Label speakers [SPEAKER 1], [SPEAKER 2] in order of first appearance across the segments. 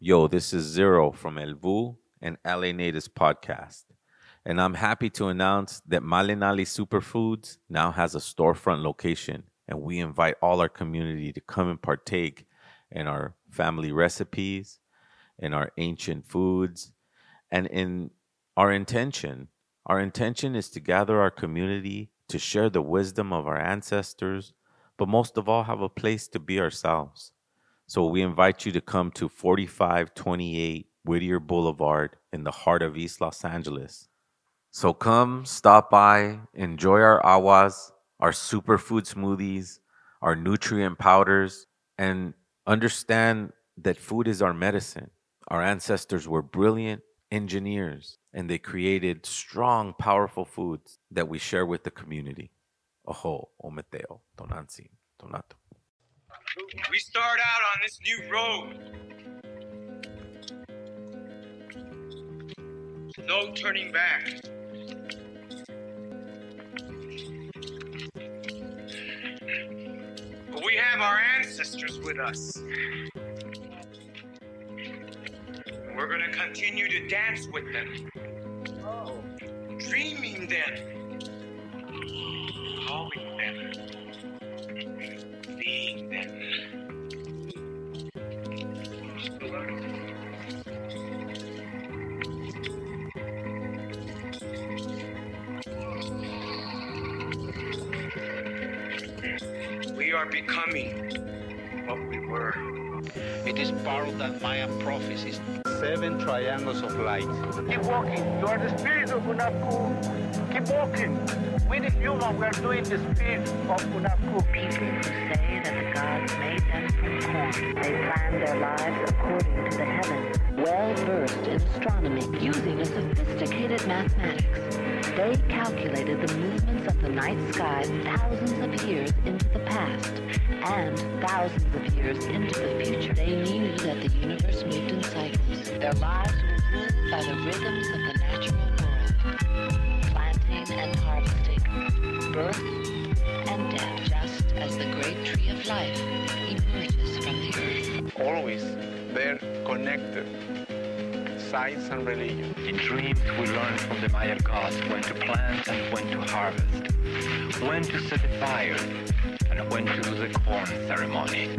[SPEAKER 1] Yo, this is Zero from El Vuh and LA Natives Podcast. And I'm happy to announce that Malinali Superfoods now has a storefront location. And we invite all our community to come and partake in our family recipes, in our ancient foods, and in our intention. Our intention is to gather our community to share the wisdom of our ancestors, but most of all, have a place to be ourselves. So we invite you to come to 4528 Whittier Boulevard in the heart of East Los Angeles. So come, stop by, enjoy our awas, our superfood smoothies, our nutrient powders, and understand that food is our medicine. Our ancestors were brilliant engineers and they created strong, powerful foods that we share with the community. Oho, ometeo, Tonantzin, Tonatiuh.
[SPEAKER 2] We start out on this new road. No turning back. But we have our ancestors with us. We're going to continue to dance with them. Oh. Dreaming them. Calling them. We are becoming what we were.
[SPEAKER 3] It is part of that Mayan prophecies.
[SPEAKER 4] Seven triangles of light.
[SPEAKER 5] Keep walking. You are the spirit of Hunahpu. Keep walking. We the human, we are doing the spirit of
[SPEAKER 6] Hunahpu. They planned their lives according to the heavens. Well versed in astronomy, using a sophisticated mathematics, they calculated the movements of the night sky thousands of years into the past and thousands of years into the future. They knew that the universe moved in cycles. Their lives were ruled by the rhythms of the natural world, planting and harvesting, birth life emerges from the earth.
[SPEAKER 4] Always they're connected. Science and religion.
[SPEAKER 3] In dreams, we learn from the Maya gods when to plant and when to harvest, when to set a fire, and when to do the corn ceremony.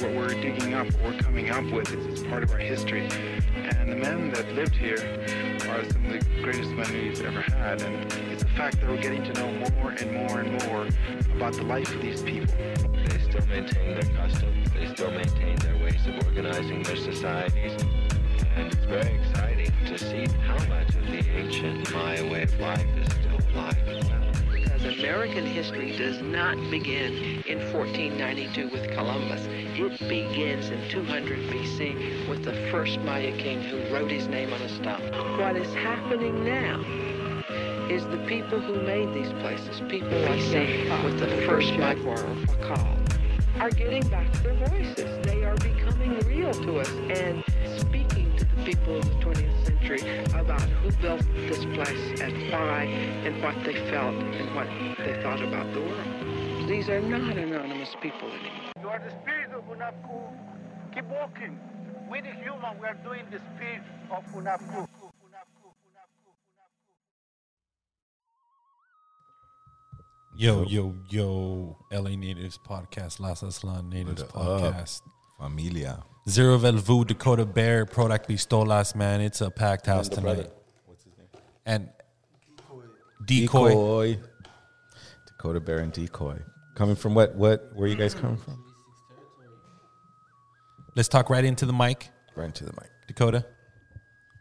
[SPEAKER 7] what we're digging up, what we're coming up with, is, part of our history. And the men that lived here are some of the greatest men we've ever had. And it's a fact that we're getting to know more and more and more about the life of these people.
[SPEAKER 8] They still maintain their customs. They still maintain their ways of organizing their societies. And it's very exciting to see how much of the ancient Maya way of life is still alive and well.
[SPEAKER 9] American history does not begin in 1492 with Columbus. It begins in 200 BC with the first Maya king who wrote his name on a stone. What is happening now is the people who made these places, people like me with the first Maya Pakal, are getting back their voices. They are becoming real to us and people of the 20th century about who built this place and why and what they felt and what they thought about the world. These are not anonymous people anymore.
[SPEAKER 5] You are the spirit of Hunahpu. Keep walking. We the human, we are doing the spirit of Hunahpu.
[SPEAKER 10] Yo, yo, yo, LA Natives Podcast, Las Aslan Natives
[SPEAKER 11] What up? Familia.
[SPEAKER 10] Zero Velvu, Dakota Bear, Product Listolas, man. It's a packed house
[SPEAKER 11] the
[SPEAKER 10] tonight.
[SPEAKER 11] brother. What's his name?
[SPEAKER 10] And Decoy. Decoy.
[SPEAKER 11] Dakota Bear and Decoy. Coming from what? What? Where you guys coming from?
[SPEAKER 10] Let's talk right into the mic.
[SPEAKER 11] Right into the mic.
[SPEAKER 10] Dakota.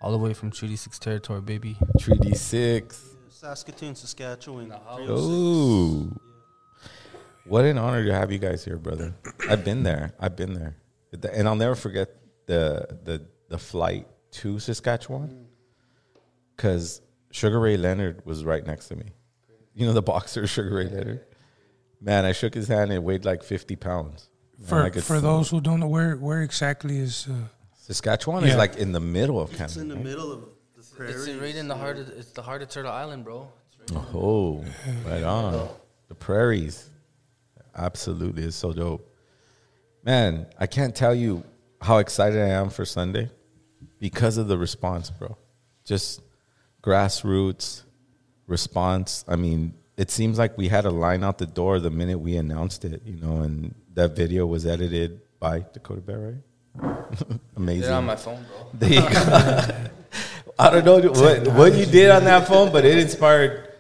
[SPEAKER 12] All the way from Treaty 6 territory, baby.
[SPEAKER 11] Treaty 6.
[SPEAKER 13] Saskatoon, Saskatchewan.
[SPEAKER 11] Ooh. What an honor to have you guys here, brother. I've been there. I've been there. And I'll never forget the the the flight
[SPEAKER 1] to Saskatchewan because Sugar Ray Leonard was right next to me. You know the boxer Sugar Ray Leonard. Man, I shook his hand. and It weighed like fifty pounds.
[SPEAKER 14] For for
[SPEAKER 1] feel-
[SPEAKER 14] those who don't know where where exactly is uh,
[SPEAKER 1] Saskatchewan
[SPEAKER 14] Yeah.
[SPEAKER 1] is like in the middle of Canada.
[SPEAKER 13] It's in the
[SPEAKER 1] right?
[SPEAKER 13] middle of the
[SPEAKER 12] prairies.
[SPEAKER 13] It's
[SPEAKER 12] right in the heart of it's the heart of Turtle Island, bro. Right
[SPEAKER 1] Oh, right on. The prairies. Absolutely. It's so dope. Man, I can't tell you how excited I am for Sunday because of the response, bro. Just grassroots response. I mean, it seems like we had a line out the door the minute we announced it, you know, and that video was edited by Dakota Bear, right? Amazing.
[SPEAKER 12] On my phone, bro.
[SPEAKER 1] There you go. I don't know what, what you did on that phone, but it inspired.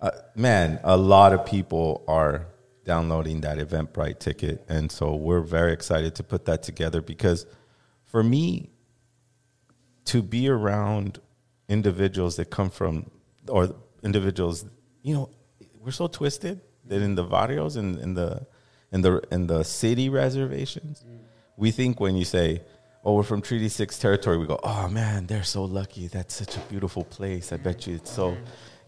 [SPEAKER 1] Uh, man, a lot of people are downloading that Eventbrite ticket, and so we're very excited to put that together because, for me, to be around individuals that come from or individuals, you know, we're so twisted that in the barrios and in the in the in the city reservations, mm. we think when you say, "Oh, we're from Treaty Six territory," we go, "Oh man, they're so lucky. That's such a beautiful place. I bet you it's so." Mm.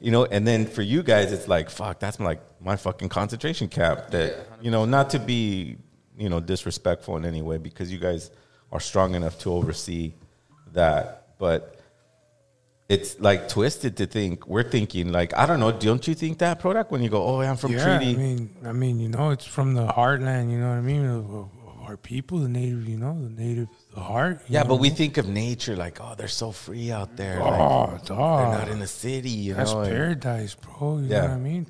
[SPEAKER 1] You know, and then for you guys, it's like, fuck, that's like my fucking concentration camp. That, you know, not to be, you know, disrespectful in any way because you guys are strong enough to oversee that. But it's like twisted to think we're thinking like I don't know. Don't you think that product when you go, oh, I'm from
[SPEAKER 14] yeah,
[SPEAKER 1] Treaty?
[SPEAKER 14] I mean, I mean, you know, it's from the heartland. You know what I mean? Our people, the native. You know, the native, the heart.
[SPEAKER 1] yeah,
[SPEAKER 14] know?
[SPEAKER 1] but we think of nature like, oh, they're so free out there.
[SPEAKER 14] Oh,
[SPEAKER 1] like,
[SPEAKER 14] dog.
[SPEAKER 1] They're not in the city. You
[SPEAKER 14] That's
[SPEAKER 1] know,
[SPEAKER 14] paradise, bro. You
[SPEAKER 1] Yeah.
[SPEAKER 14] know what I mean?